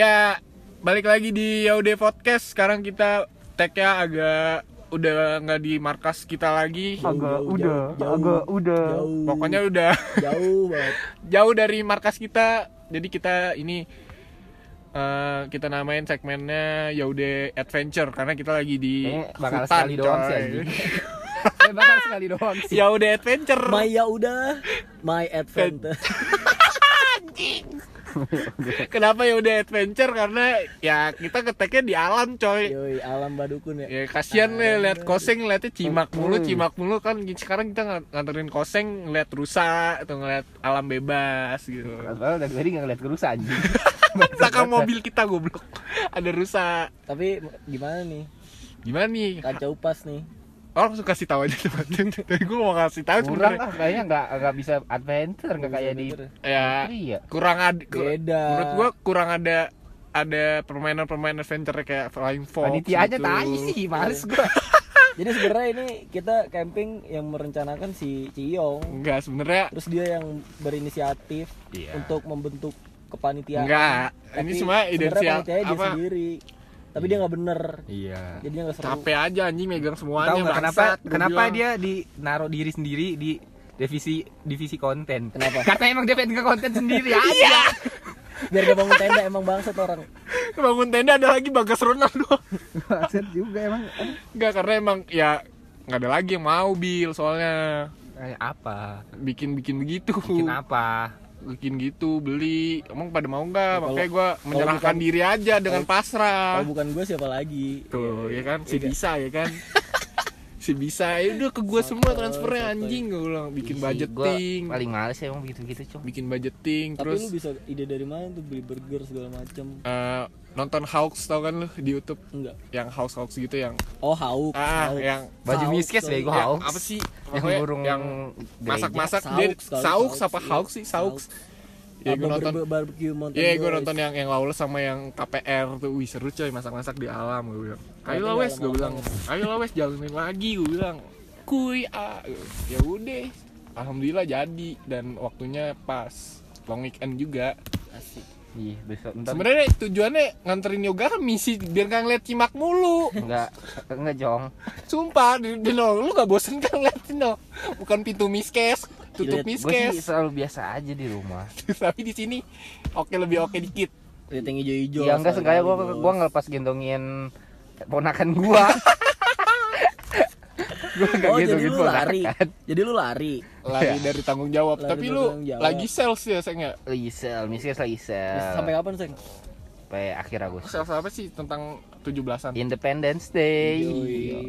Ya, balik lagi di Yaude Podcast. Sekarang kita tag-nya agak udah nggak di markas kita lagi. agak jauh, udah jauh, agak udah jauh Pokoknya udah jauh banget jauh dari markas kita. Jadi kita ini eh, kita namain segmennya Yaude Adventure karena kita lagi di Kayaknya bakal hutan, sekali doang sih. Eh, bakal sekali doang sih Yaude Adventure. my ya udah my adventure Kenapa Yaude Adventure? Karena ya kita keteknya di alam, coy. yoi alam badukun ya Ya kasihan nih lihat koseng lihatnya cimak mulu cimak mulu kan sekarang kita ng- nganterin koseng ngeliat rusa atau ngeliat alam bebas gitu. Padahal dari tadi gak ngeliat kerusa anjing Belakang mobil kita goblok ada rusa. tapi gimana nih Gimana nih? kacau pas nih Orang suka kasih tahu aja tempatnya. Tapi gue mau kasih tahu Kurang sebenarnya. ah kayaknya gak, nggak bisa adventure Gak kayak di Ya Iya kurang ada. beda Menurut gua kurang ada ada permainan-permainan adventure kayak Flying Fox. Panitianya gitu. tai sih males gua jadi sebenarnya ini kita camping yang merencanakan si Ciyong Enggak sebenarnya terus dia yang berinisiatif Iya. untuk membentuk kepanitiaan Enggak. Ini Tapi semua sebenarnya ideal panitianya dia apa? sendiri tapi dia nggak bener. Iya. Jadi dia nggak seru. Capek aja anjing megang semuanya. Tahu nggak kenapa bangsat, kenapa bilang. dia di naruh diri sendiri di divisi divisi konten? Kenapa? Karena emang dia pengen ke konten sendiri aja. Biar dia bangun tenda emang bangsat orang. Bangun tenda ada lagi Bagas Ronaldo. Maksud juga emang. Enggak karena emang ya nggak ada lagi yang mau bil soalnya. Kayak apa? Bikin bikin begitu. Bikin apa bikin gitu beli. Emang pada mau nggak? Kalau- makanya gua menyerahkan bukan- diri aja dengan pasrah. kalau bukan gue siapa lagi? Tuh ya kan? si Iya. bisa ya kan? Si bisa ya udah ke gua semua transfernya anjing gua bilang. Bikin Isi, budgeting. gua paling males emang begitu gitu cong. Bikin budgeting tapi terus lu bisa ide dari mana tuh? Beli burger segala macem. Eh, nonton Hawks tau kan lu di YouTube? Enggak. Yang Hawks Hawks gitu yang oh hauk ah yang baju miskes bego yang Hawks. apa sih? Yang burung yang masak-masak dia Sauks Sauks, apa iya. Hawks sih? Sauks ya gue Apa nonton. barbecue mountain Iya, gue nonton yang yang Lawless sama yang KPR tuh, wih seru coy masak-masak di alam gue bilang. Ayo Tapi lah wes, gue bilang. Ayo lah wes, jalanin lagi, gue bilang. Kuy, ah, ya udah. Alhamdulillah jadi dan waktunya pas. Long weekend juga. asik Ntar Sebenarnya tujuannya nganterin yoga kan misi biar nggak ngeliat cimak mulu. enggak enggak jong Sumpah, di, di no, lu gak bosen kan ngeliatin no? Bukan pintu miskes, tutup Lihat, gue sih miskes. selalu biasa aja di rumah Tapi di sini oke lebih oke dikit. lihat yang hijau-hijau ya enggak sengaja gua gua ngelepas gendongin ponakan gua gua enggak oh jadi gendongin lu lari ponakan jadi lu lari Lari dari tanggung jawab. Lari Tapi lu jawab. lagi sales ya, saya nggak? lagi sel misalnya lagi sel sampai kapan seng sampai akhir Agustus Sales apa sih tentang 17-an? Independence Day.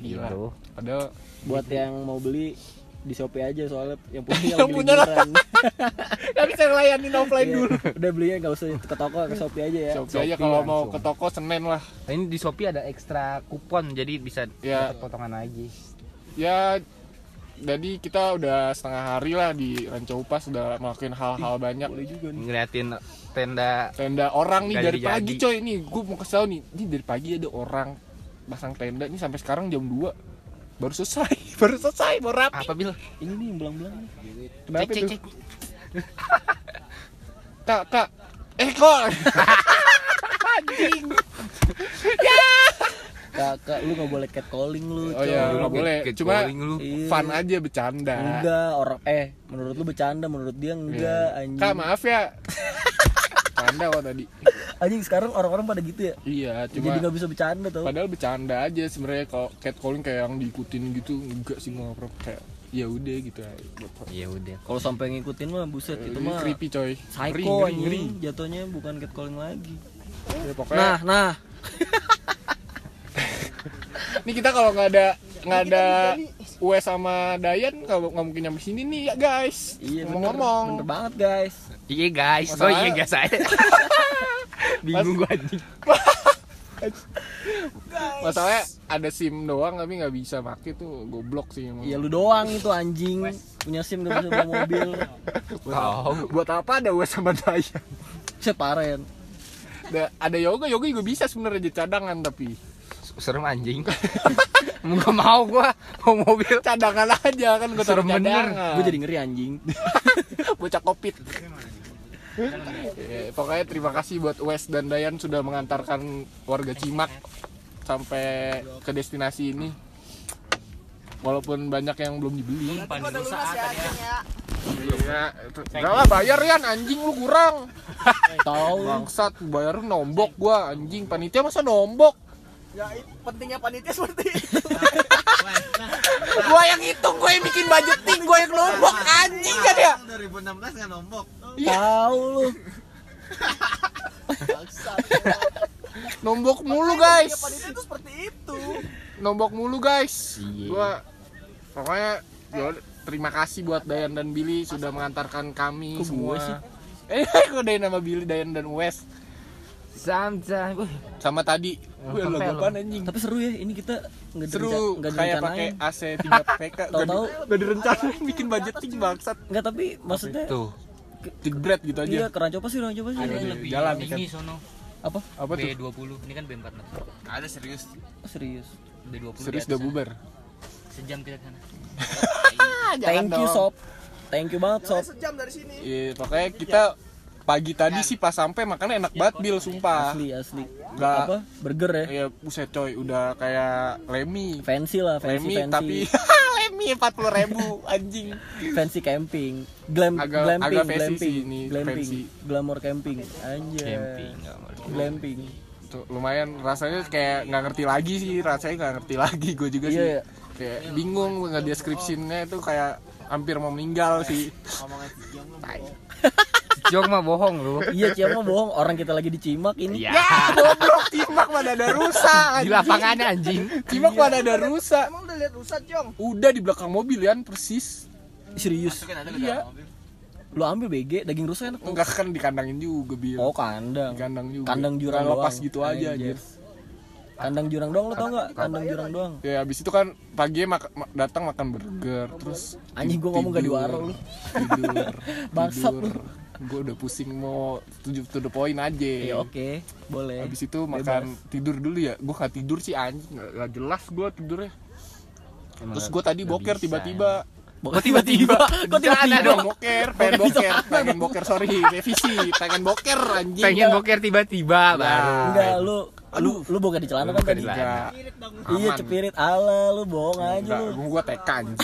Gila. gitu Padahal buat yang mau beli di Shopee aja soalnya yang punya Yang lagi punya lah. liburan. nggak bisa ngelayanin offline Iya. dulu. udah belinya nggak usah ke toko ke Shopee aja ya Shopee aja Shopee kalau mau ke toko Senin lah. ini di Shopee ada ekstra kupon jadi bisa Ya. dapat potongan lagi Ya jadi kita udah setengah hari lah di Ranca Upas udah ngelakuin hal-hal banyak. boleh juga nih. Ngeliatin tenda Tenda orang nih dari pagi jadi. coy. Ini gue mau kesel nih. Ini dari pagi ada orang pasang tenda ini sampai sekarang jam 2 baru selesai baru selesai baru rapi. Apa bil? Ini nih yang belang-belang nih. Cek cek cek. Kak kak. Eh kok? Anjing kakak lu nggak boleh catcalling lu Oh iya, coy. nggak boleh. Cuma lu. Iya. fun aja bercanda. Enggak orang eh menurut lu bercanda menurut dia enggak anjing. Kak maaf ya. Bercanda kok tadi. Anjing sekarang orang-orang pada gitu ya? Iya jadi cuma nggak bisa bercanda tau. padahal bercanda aja sebenarnya kalau catcalling kayak yang diikutin gitu enggak sih nggak pernah kayak ya udah gitu ya udah. Kalau sampai ngikutin mah buset itu Ini mah creepy coy. ngeri psycho ngeri anjing. ngeri. Jatuhnya bukan catcalling lagi. Ya, pokoknya nah nah ini kita kalau nggak ada nggak ada Uwe sama Dayan nggak nggak mungkin nyampe sini nih ya guys. Iya bener, ngomong-ngomong. Bener banget guys. Iya guys. Oh Masalahnya- iya guys saya. Bingung gua anjing. Masalahnya ada sim doang tapi nggak bisa pakai tuh. Goblok sih emang. iya lu doang itu anjing. Punya sim gak bisa bawa mobil. Tahu buat apa ada Uwe sama Dayan? Separen ada, ada yoga yoga juga bisa sebenarnya jadi cadangan tapi serem anjing nggak mau gua mau mobil cadangan aja kan gue taruh Serem bener. cadangan gue jadi ngeri anjing bocah kopit Ya, pokoknya terima kasih buat Wes dan Dayan sudah mengantarkan warga Cimak sampai ke destinasi ini. Walaupun banyak yang belum dibeli. Iya, itu- enggak lah bayar ya anjing lu kurang. Tahu. Bangsat, bayar nombok gua anjing panitia masa nombok. Ya pentingnya panitia seperti itu. Gua yang hitung, gua yang bikin budgeting, gua yang nombok anjing kan ya. 2016 nggak nombok. Tahu lu. Nombok mulu guys. Panitia itu seperti itu. Nombok mulu guys. Iya. Gua pokoknya ya, terima kasih buat Dayan dan Billy sudah mengantarkan kami Kok semua. sih? Eh, kok Dayan sama Billy, Dayan dan Wes Wih, sama tadi. Anjing? Tapi seru ya, ini kita nggak Seru nggak kayak pakai. AC 3 PK gak, Tahu-tahu. di, gak direncanain bikin budgeting bangsat. Enggak tapi maksudnya tuh. Jebret gitu aja. Iya, keranjang apa sih, keranjang apa sih? Ada lebih jalan, tinggi sono. Apa? Apa tuh? B20. Ini kan B46. Ada serius. Oh, serius. B20. Serius di udah bubar. Sejam kita ke sana. Thank you, Sob. Thank you banget, Sob. Sejam dari sini. Iya, pokoknya kita pagi tadi sih pas sampai makannya enak banget bil sumpah. Asli, asli. Nggak- Apa? Burger ya? Iya, buset coy, udah kayak Lemmy. Fancy lah, fancy, Lemmy fancy. tapi Lemmy 40 ribu anjing. fancy camping. Glam, Agak- glamping, agak fancy glamping, sih ini, glamping, fancy. glamour camping. Anjay. Camping. Glamping. Tuh, lumayan rasanya kayak nggak ngerti lagi sih, rasanya nggak ngerti lagi gue juga sih. Iya, iya. Kayak bingung nggak deskripsinya itu kayak hampir mau meninggal sih. Jok mah bohong lu. Iya, Cia mah bohong. Orang kita lagi di Cimak ini. Iya. Ya, goblok Cimak mana ada rusa. Di anjing. lapangannya anjing. Cimak mana ada rusa. Emang udah lihat rusak, Jong? Udah di belakang mobil ya, persis. Serius. Iya. Lu ambil BG, daging rusa enak tuh. Enggak kan dikandangin juga, Bil. Oh, kandang. Di kandang juga. Kandang jurang Kayak lepas gitu aja Anjir. Kandang jurang doang lu tau gak? Kandang jurang doang. Ya habis itu kan pagi mak ma- datang makan burger terus Anjing, gua ngomong gak di warung lu. Tidur. Bangsat tidur. Gue udah pusing mau tujuh to the point aja. Iya, oke. Boleh. Habis itu makan tidur dulu ya. Gue gak tidur sih anjing, gak, gak jelas gue tidurnya. Terus gue tadi boker tiba-tiba. Kok tiba-tiba? Kok tiba-tiba? Pengen boker, pengen boker, pengen boker, sorry, revisi, pengen boker anjing. Pengen boker tiba-tiba baru. Enggak, lu lu lu boga di celana kan tadi? di celana. Enggak. Iya, cepirit ala lu bohong aja Enggak, lu. gue TK anjing.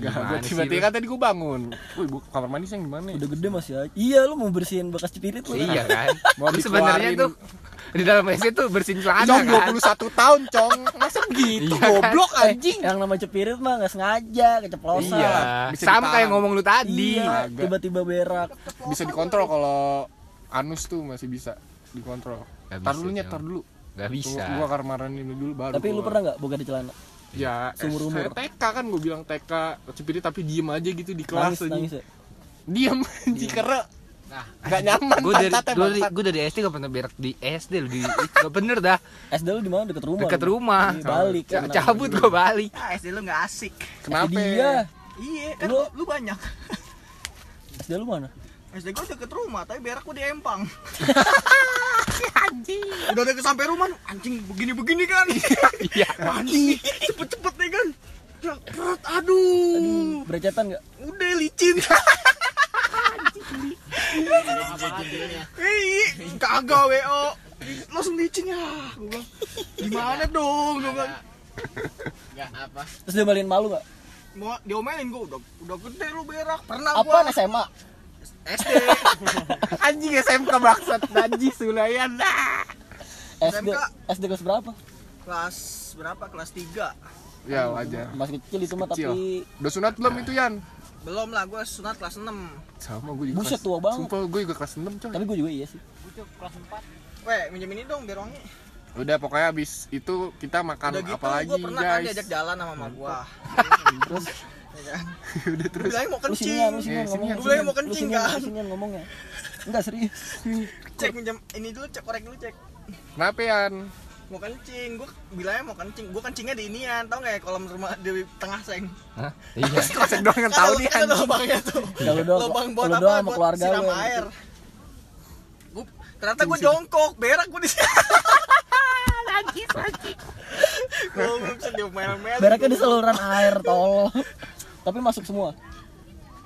Enggak, gue tiba-tiba kan tadi gue bangun. Wih, bu, kamar mandi yang gimana ya? Udah gede masih aja. Iya, lu mau bersihin bekas cepirit lu. Iya kan? Mau sebenarnya tuh di dalam WC tuh bersihin celana Cong kan. 21 tahun, Cong. Masa begitu? Iya kan? Goblok Eh, anjing. yang nama cepirit mah nggak sengaja, keceplosan. Iya. Bisa Sama kayak ngomong lu tadi. Iya, tiba-tiba berak. Bisa dikontrol kalau anus tuh masih bisa dikontrol. Tar dulu nyet, Cong. tar dulu. Gak bisa. Gua kamar ini dulu baru. Tapi lu pernah nggak boga di celana? Ya, Seumur umur. saya TK kan gue bilang TK cepirit tapi diem aja gitu di kelas Nangis, nangis aja. ya? Diem anjing karena Nah, nggak nyaman gue dari gue dari, gue dari SD gak pernah berak di SD lu di gak bener dah SD lu di mana? Deket rumah. deket rumah Iya, balik. Cabut gue balik Ah, SD lu nggak asik. Kenapa? Dia. Iya, kan Lu- lu, banyak. SD lu mana? SD gua deket rumah, tapi berak gua di Empang. Udah deket sampai rumah, anjing begini-begini kan. iya Anjing, cepet-cepet nih kan. Ya, perut, aduh. Berecetan nggak? Udah licin. Hei, kagak WO. Langsung licin ya. Gua bilang, gimana dong? Gua bilang, Terus dia balikin malu nggak? mau diomelin gua udah udah gede lu berak. Pernah Apaan gua SMA? SD. Anjing SMK bangsat Najis Sulayan nah. SD SMK. SD kelas berapa? Kelas berapa? Kelas 3. Ya wajar Masih kecil itu mah Kecil. tapi Udah sunat belum itu Yan? Belum lah, gua sunat kelas 6. Sama gue juga Buset, kelas- tua banget. Sumpah gue juga kelas 6 coy tapi gue juga iya sih. Weh, minjem ini dong biar wangi. Udah pokoknya abis itu kita makan Udah gitu apa lagi gua pernah kan guys diajak jalan sama mama gua. Terus kan? Udah terus bilangnya mau kencing. lu sinian ngomong. sinian, lu sinian. mau kencing, kan? lu sinian ngomongnya. Enggak serius. Cek minjem ini dulu, cek korek dulu cek. Kenapa Yan? Mau kencing, gua bilangnya mau kencing. Gua kencingnya di inian, tau gak ya kolam rumah di tengah seng. Hah? iya Konsep doang yang tahu nih ada- ada anjing lubangnya tuh. Ya, doang- Lubang buat apa? doang sama Buat keluarga siram lu yang air. Gua, ternyata gua jongkok, berak gua di sini. lagi lagi. Gua belum bisa diomelin-melin. Beraknya di saluran air tol. Tapi masuk semua.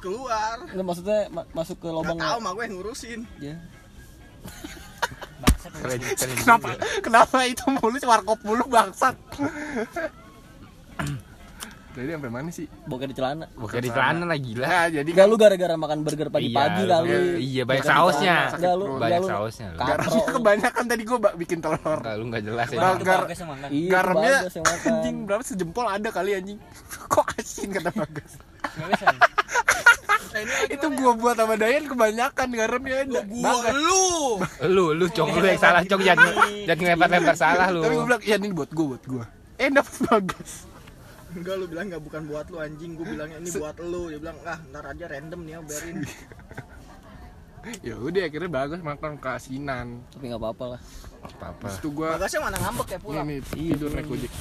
keluar. Nggak maksudnya ma- masuk ke lubang tahu mah gue yang ngurusin. ya. Keren Kenapa? Kenapa itu mulu warkop mulu bangsat? Jadi sampai mana sih? Boker di celana. Bukan di celana lah gila. Nah, jadi Enggak lu gara-gara makan burger pagi-pagi Iya, kali. iya, banyak di sausnya. Enggak lu, Banyak lu. sausnya lu. Garamnya kebanyakan tadi gua bikin telur. Enggak, lu enggak jelas ya. Gar- gar- Iya, garamnya bagus anjing berapa sejempol ada kali anjing. Kok asin kata Bagas. Nah, itu gua buat sama Dayan kebanyakan garamnya ada. gua lu. Lu, lu cong lu yang salah cong jangan jangan ngelempar-lempar salah lu. Tapi gua bilang, "Ya ini buat gua, buat gua." Eh dapat Bagas. Enggak lu bilang enggak bukan buat lu anjing, gua bilangnya ini buat lu. Dia bilang, "Ah, ntar aja random nih ya biarin." Ya udah akhirnya Bagas makan keasinan. Tapi enggak apa-apa lah. Apa-apa. Terus tuh gua Bagasnya mana ngambek ya ini pulang. nih Iya, tidur naik gojek.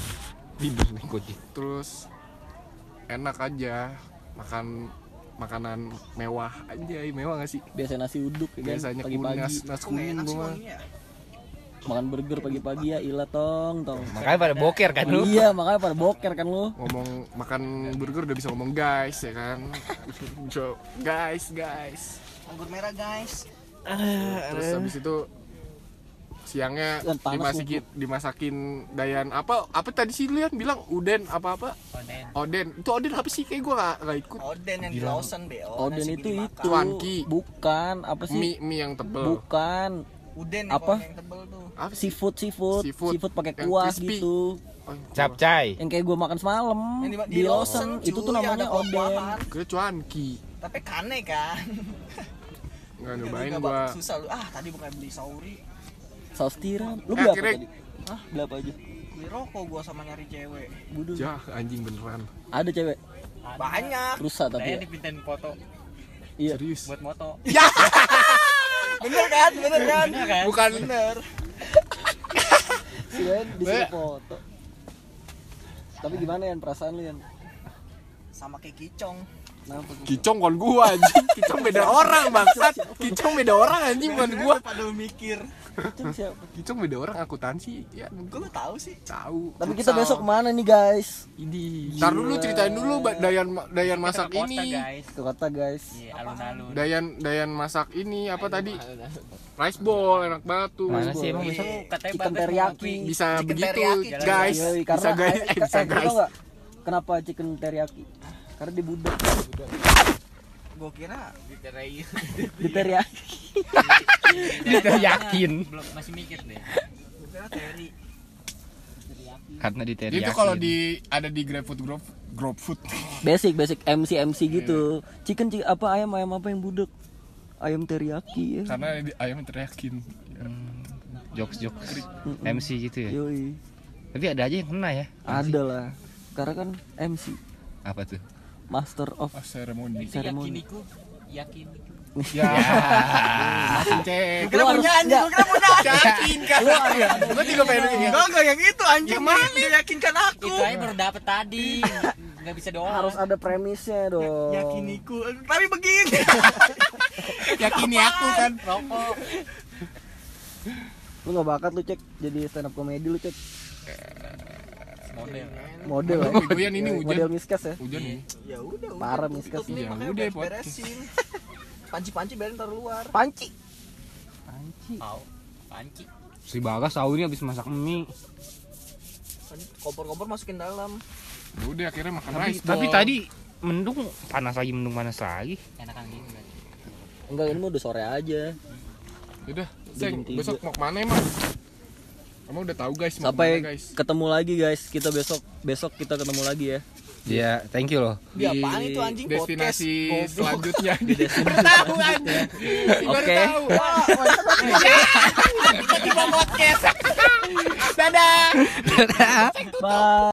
Tidur nih gojek. Terus enak aja makan makanan mewah aja mewah gak sih Biasa nasi uduk ya kan biasanya nggak kuning enak sih gua? Makan burger pagi-pagi ya ilah tong tong. Makanya pada boker kan lu. Iya, makanya pada boker kan lu. ngomong makan burger udah bisa ngomong guys ya kan so, guys guys Anggur merah, guys. terus habis itu siangnya panas dimasakin dimasakin Dayan apa apa tadi sih lian bilang uden apa apa oden itu oden apa sih kayak gua gak, gak ikut Oden yang di Lawson, Be. Oh, Oden itu itu. Bukan, apa sih? mie mie yang tebel Bukan. Uden Apa? yang tebel tuh. apa Seafood, seafood, Seafood. seafood, pakai kuah crispy. gitu. oh, Capcay. Yang kayak gua makan semalam di, di, Lawson, itu tuh namanya Oden. gue cuanki Tapi kane kan. nggak Jadi nyobain gua susah lu. Ah, tadi bukan beli sauri. Saus tiram. Lu Eh, beli apa tadi? Hah? Beli apa aja? Beli rokok gua sama nyari cewek. Budu. jah anjing beneran Ada cewek. Banyak. Rusak tapi ya. dipintain foto Iya. serius buat moto. Bener kan? Bener kan? bukan Bener. Sih kan di foto. Tapi gimana ya perasaan lu Yan? Sama kayak kicong. Kenapa? Kicong kon gua anjing. Kicong beda orang bangsat. Kicong beda orang anjing bukan gua. Pada mikir. Siapa? Kicong beda orang akuntansi. Ya Gue lu tahu sih. tahu. Tapi kita besok ke mana nih guys? Ini. Ntar dulu ceritain dulu Dayan Dayan masak Kita ke kota, ini. guys. Ke kota guys. Iya, alun-alun. Dayan Dayan masak ini apa tadi? Rice ball enak banget tuh. Mana sih emang besok? katanya Chicken teriyaki. Bisa Chicken begitu guys. Yoi, Bisa karena guys. bisa guys. Kenapa chicken teriyaki? Karena dia budak Gue kira Diterai. di teriyaki. Dia yakin. Belum masih mikir deh. gue kira Terry. Karena di Itu kalau di ada di GrabFood Grove Grove Food. Basic basic MC MC gitu. Chicken chi- apa ayam ayam apa yang budak? Ayam teriyaki ya. Karena di- ayam teriakin. jokes jokes MC gitu ya. Yoi. Tapi ada aja yang kena ya. Ada lah. Karena kan MC Apa tuh? Master of Oh, seremoni. Itu Seremoni. yakiniku. Yakin. Ya. Masih cek. Gue kira punya anjing, gue kira punya Yakin kan? Gue juga pengen begini. Enggak, enggak yang itu anjing. Dia yakinkan aku. Itu aja baru dapet tadi. Nggak bisa doang. harus ada premisnya dong. Yakiniku. Tapi begini. Yakini aku kan. rokok. Lu nggak bakat lu cek jadi stand up comedy lu cek Model. model ya. Ini hujan. Model miskas ya. Hujan nih. Ya udah, udah. Parah, miskas. Ya makanya udah, beres-beresin. Panci-panci biarin taruh luar. Panci. Mau. Panci. Si Bagas tahu ini habis masak mie. Kompor-kompor masukin dalam. Ya udah akhirnya makan Tapi, rice tapi tadi mendung panas lagi mendung panas lagi. Enakan gitu kan. Enggak ini udah sore aja. Udah, Di Seng, besok mau ke mana emang? Emang udah tahu guys mau Sampai ke mana guys? ketemu lagi guys. Kita besok besok kita ketemu lagi ya. Iya, thank you loh. Dia apaan itu anjing destinasi podcast? Selanjutnya di baru tahu anjing Oke. tahu tiba-tiba podcast dadah Bye.